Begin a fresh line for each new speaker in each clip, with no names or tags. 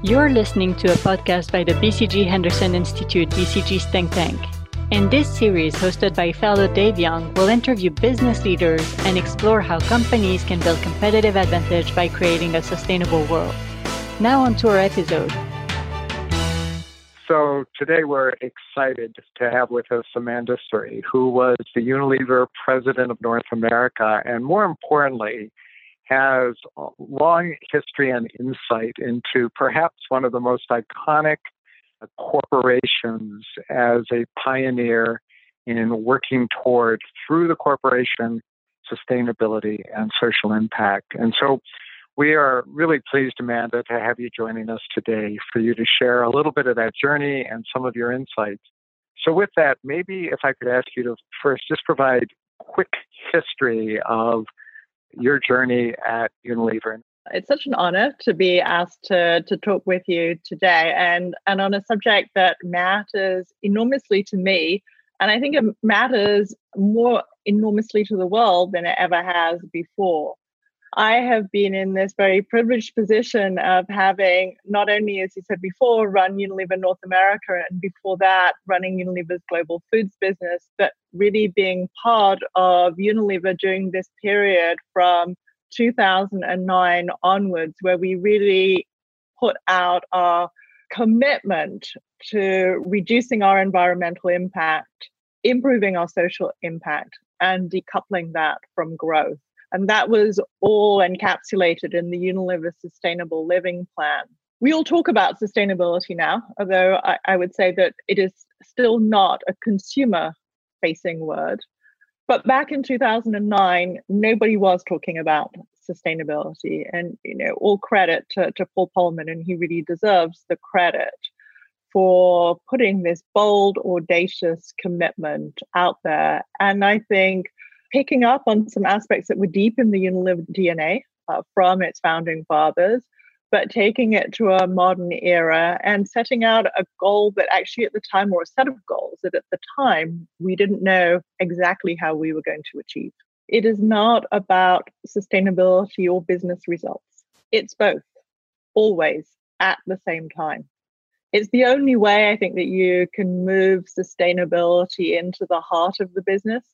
You're listening to a podcast by the BCG Henderson Institute, BCG's think tank. In this series, hosted by fellow Dave Young, we'll interview business leaders and explore how companies can build competitive advantage by creating a sustainable world. Now, on to our episode.
So, today we're excited to have with us Amanda Sourry, who was the Unilever president of North America, and more importantly, has a long history and insight into perhaps one of the most iconic corporations as a pioneer in working toward, through the corporation, sustainability and social impact. And so we are really pleased, Amanda, to have you joining us today for you to share a little bit of that journey and some of your insights. So, with that, maybe if I could ask you to first just provide quick history of your journey at Unilever.
It's such an honor to be asked to, to talk with you today and, and on a subject that matters enormously to me. And I think it matters more enormously to the world than it ever has before. I have been in this very privileged position of having not only, as you said before, run Unilever North America and before that running Unilever's global foods business, but really being part of Unilever during this period from 2009 onwards, where we really put out our commitment to reducing our environmental impact, improving our social impact, and decoupling that from growth. And that was all encapsulated in the Unilever Sustainable Living Plan. We all talk about sustainability now, although I, I would say that it is still not a consumer facing word. But back in 2009, nobody was talking about sustainability. And, you know, all credit to, to Paul Polman, and he really deserves the credit for putting this bold, audacious commitment out there. And I think picking up on some aspects that were deep in the Unilever DNA uh, from its founding fathers, but taking it to a modern era and setting out a goal that actually at the time, or a set of goals that at the time we didn't know exactly how we were going to achieve. It is not about sustainability or business results. It's both, always at the same time. It's the only way I think that you can move sustainability into the heart of the business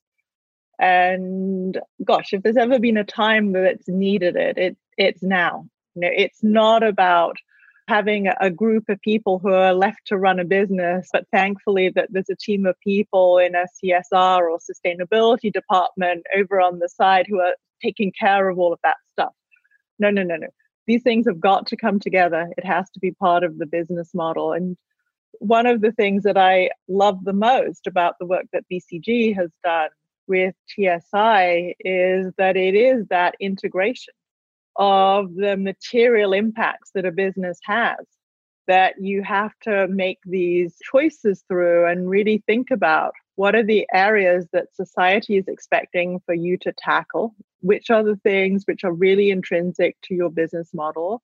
and gosh, if there's ever been a time that it's needed it, it it's now. You know, it's not about having a group of people who are left to run a business, but thankfully that there's a team of people in a CSR or sustainability department over on the side who are taking care of all of that stuff. No, no, no, no. These things have got to come together. It has to be part of the business model. And one of the things that I love the most about the work that BCG has done with TSI is that it is that integration of the material impacts that a business has that you have to make these choices through and really think about what are the areas that society is expecting for you to tackle which are the things which are really intrinsic to your business model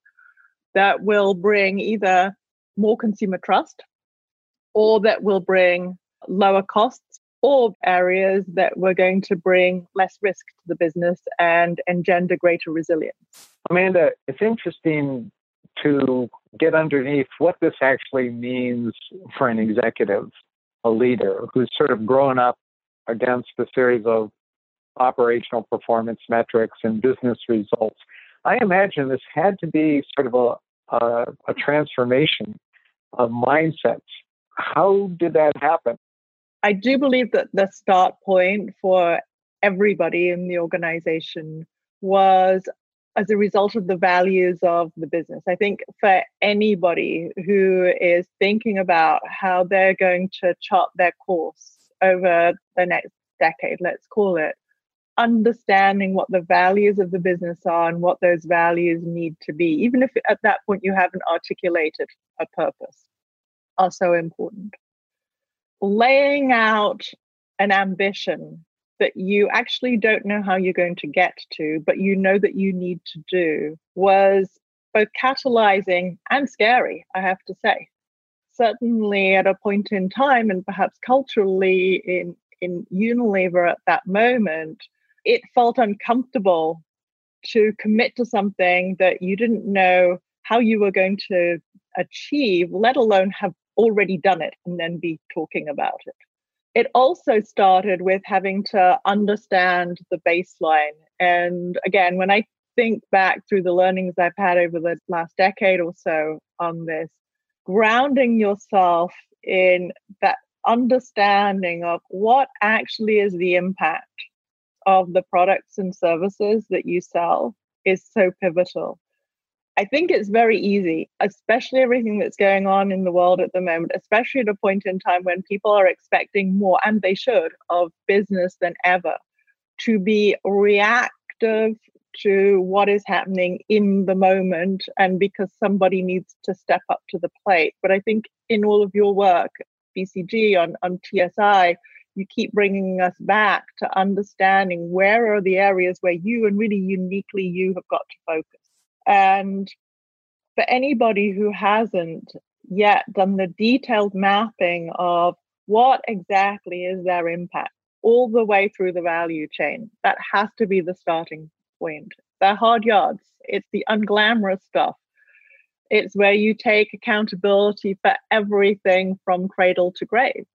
that will bring either more consumer trust or that will bring lower costs or areas that were going to bring less risk to the business and engender greater resilience.
Amanda, it's interesting to get underneath what this actually means for an executive, a leader who's sort of grown up against a series of operational performance metrics and business results. I imagine this had to be sort of a, a, a transformation of mindsets. How did that happen?
I do believe that the start point for everybody in the organization was as a result of the values of the business. I think for anybody who is thinking about how they're going to chart their course over the next decade, let's call it, understanding what the values of the business are and what those values need to be, even if at that point you haven't articulated a purpose, are so important laying out an ambition that you actually don't know how you're going to get to, but you know that you need to do was both catalyzing and scary, I have to say. Certainly at a point in time, and perhaps culturally in, in Unilever at that moment, it felt uncomfortable to commit to something that you didn't know how you were going to achieve, let alone have already done it and then be talking about it. It also started with having to understand the baseline. And again, when I think back through the learnings I've had over the last decade or so on this, grounding yourself in that understanding of what actually is the impact of the products and services that you sell is so pivotal. I think it's very easy, especially everything that's going on in the world at the moment, especially at a point in time when people are expecting more, and they should, of business than ever, to be reactive to what is happening in the moment and because somebody needs to step up to the plate. But I think in all of your work, BCG, on, on TSI, you keep bringing us back to understanding where are the areas where you and really uniquely you have got to focus. And for anybody who hasn't yet done the detailed mapping of what exactly is their impact all the way through the value chain, that has to be the starting point. The hard yards, it's the unglamorous stuff. It's where you take accountability for everything from cradle to grave.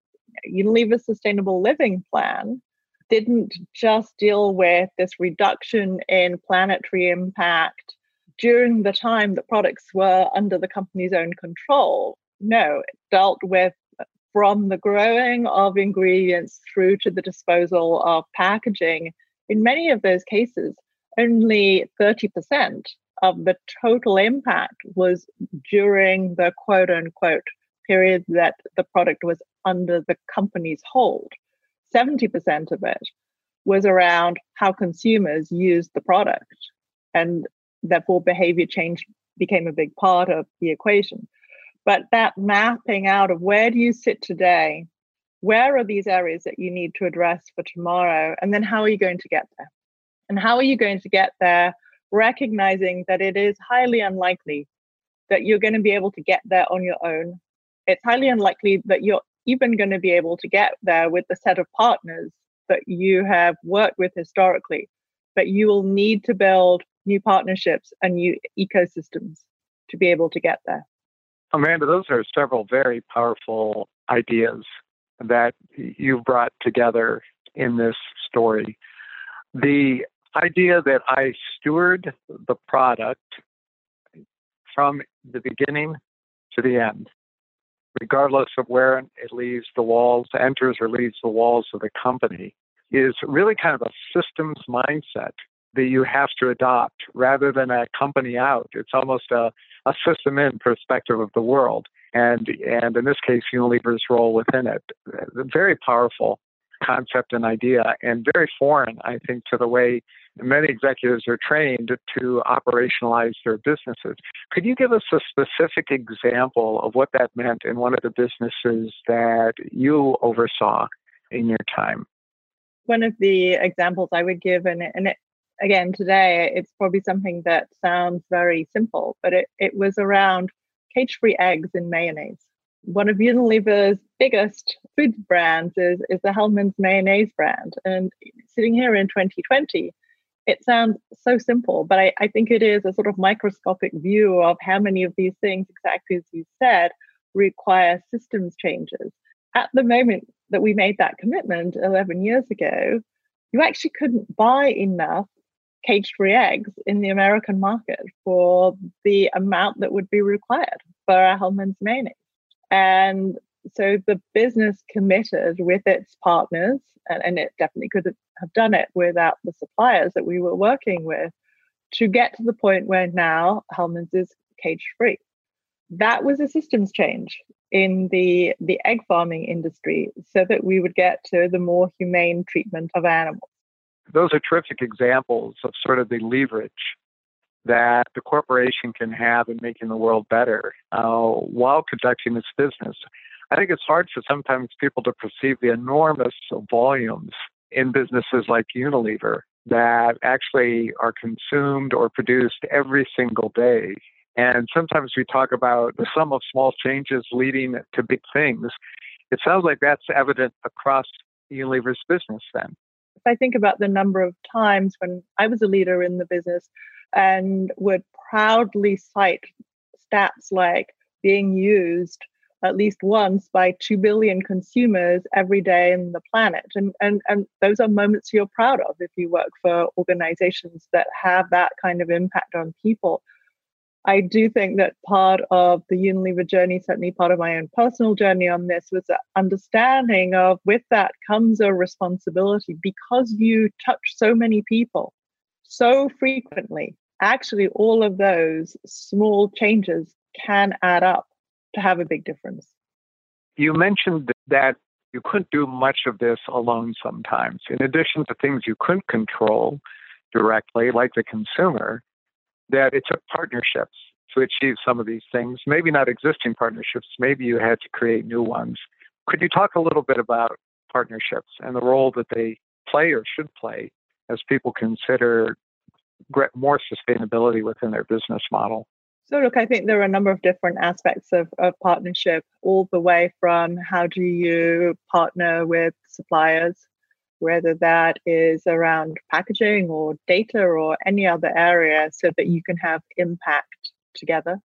Unilever Sustainable Living Plan didn't just deal with this reduction in planetary impact during the time that products were under the company's own control. No, it dealt with uh, from the growing of ingredients through to the disposal of packaging. In many of those cases, only 30% of the total impact was during the quote unquote period that the product was under the company's hold. 70% of it was around how consumers used the product. And therefore, behavior change became a big part of the equation. But that mapping out of where do you sit today? Where are these areas that you need to address for tomorrow? And then how are you going to get there? And how are you going to get there, recognizing that it is highly unlikely that you're going to be able to get there on your own? It's highly unlikely that you're even going to be able to get there with the set of partners that you have worked with historically. But you will need to build new partnerships and new ecosystems to be able to get there.
Amanda, those are several very powerful ideas that you've brought together in this story. The idea that I steward the product from the beginning to the end, regardless of where it leaves the walls, enters or leaves the walls of the company, is really kind of a systems mindset that you have to adopt rather than a company out. It's almost a, a system in perspective of the world. And, and in this case, Unilever's role within it. Very powerful concept and idea, and very foreign, I think, to the way many executives are trained to operationalize their businesses. Could you give us a specific example of what that meant in one of the businesses that you oversaw in your time?
One of the examples I would give, and, and it, again, today, it's probably something that sounds very simple, but it, it was around cage free eggs in mayonnaise. One of Unilever's biggest food brands is, is the Hellmann's mayonnaise brand. And sitting here in 2020, it sounds so simple, but I, I think it is a sort of microscopic view of how many of these things, exactly as you said, require systems changes. At the moment that we made that commitment 11 years ago, you actually couldn't buy enough cage free eggs in the American market for the amount that would be required for a Hellmann's mayonnaise. And so the business committed with its partners, and, and it definitely could have done it without the suppliers that we were working with, to get to the point where now Hellmann's is cage free. That was a systems change in the, the egg farming industry so that we would get to the more humane treatment of animals
those are terrific examples of sort of the leverage that the corporation can have in making the world better uh, while conducting its business. I think it's hard for sometimes people to perceive the enormous volumes in businesses like Unilever that actually are consumed or produced every single day. And sometimes we talk about the sum of small changes leading to big things. It sounds like that's evident across Unilever's business then.
I think about the number of times when I was a leader in the business and would proudly cite stats like being used at least once by 2 billion consumers every day in the planet. And, and, and those are moments you're proud of if you work for organizations that have that kind of impact on people. I do think that part of the Unilever journey, certainly part of my own personal journey on this, was understanding of with that comes a responsibility because you touch so many people so frequently. Actually, all of those small changes can add up to have a big difference.
You mentioned that you couldn't do much of this alone sometimes. In addition to things you couldn't control directly, like the consumer, that it took partnerships to achieve some of these things. Maybe not existing partnerships, maybe you had to create new ones. Could you talk a little bit about partnerships and the role that they play or should play as people consider more sustainability within their business model?
So, look, I think there are a number of different aspects of, of partnership, all the way from how do you partner with suppliers, whether that is around packaging or data or any other area, so that you can have impact together.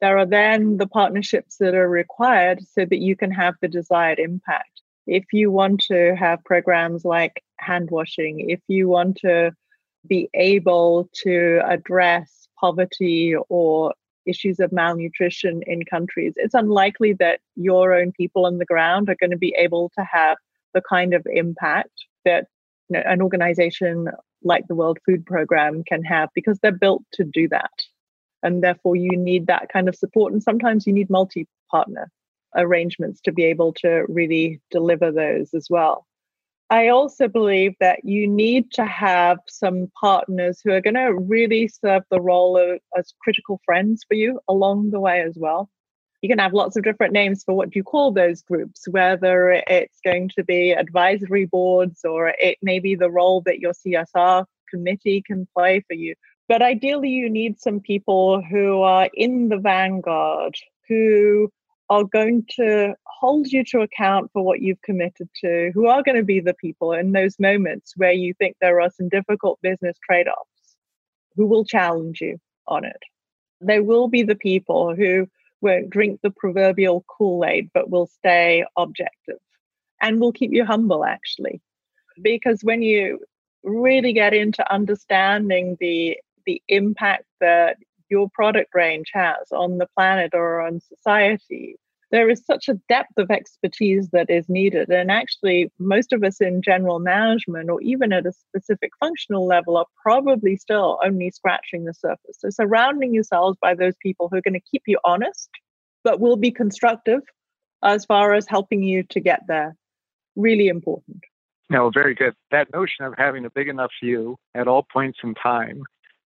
There are then the partnerships that are required so that you can have the desired impact. If you want to have programs like hand washing, if you want to be able to address poverty or issues of malnutrition in countries, it's unlikely that your own people on the ground are going to be able to have the kind of impact that you know, an organization like the World Food Program can have because they're built to do that. And therefore, you need that kind of support. And sometimes you need multi partner arrangements to be able to really deliver those as well. I also believe that you need to have some partners who are going to really serve the role of as critical friends for you along the way as well. You can have lots of different names for what you call those groups, whether it's going to be advisory boards or it may be the role that your CSR committee can play for you. But ideally, you need some people who are in the vanguard, who are going to hold you to account for what you've committed to, who are going to be the people in those moments where you think there are some difficult business trade offs, who will challenge you on it. They will be the people who won't drink the proverbial Kool Aid, but will stay objective and will keep you humble, actually. Because when you really get into understanding the the impact that your product range has on the planet or on society. There is such a depth of expertise that is needed. And actually, most of us in general management or even at a specific functional level are probably still only scratching the surface. So, surrounding yourselves by those people who are going to keep you honest, but will be constructive as far as helping you to get there, really important.
No, very good. That notion of having a big enough view at all points in time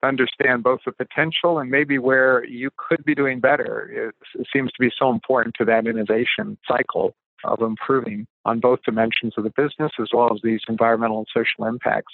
understand both the potential and maybe where you could be doing better it, it seems to be so important to that innovation cycle of improving on both dimensions of the business as well as these environmental and social impacts.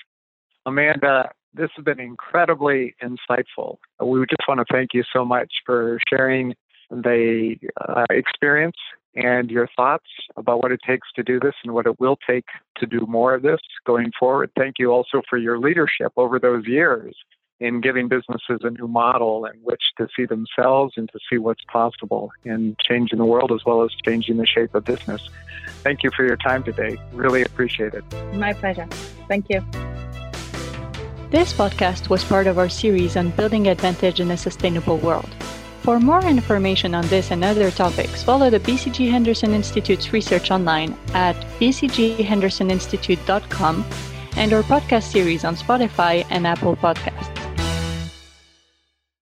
Amanda, this has been incredibly insightful. We just want to thank you so much for sharing the uh, experience and your thoughts about what it takes to do this and what it will take to do more of this going forward. Thank you also for your leadership over those years in giving businesses a new model in which to see themselves and to see what's possible in changing the world as well as changing the shape of business. Thank you for your time today. Really appreciate it.
My pleasure. Thank you.
This podcast was part of our series on building advantage in a sustainable world. For more information on this and other topics, follow the BCG Henderson Institute's research online at bcghendersoninstitute.com and our podcast series on Spotify and Apple Podcasts.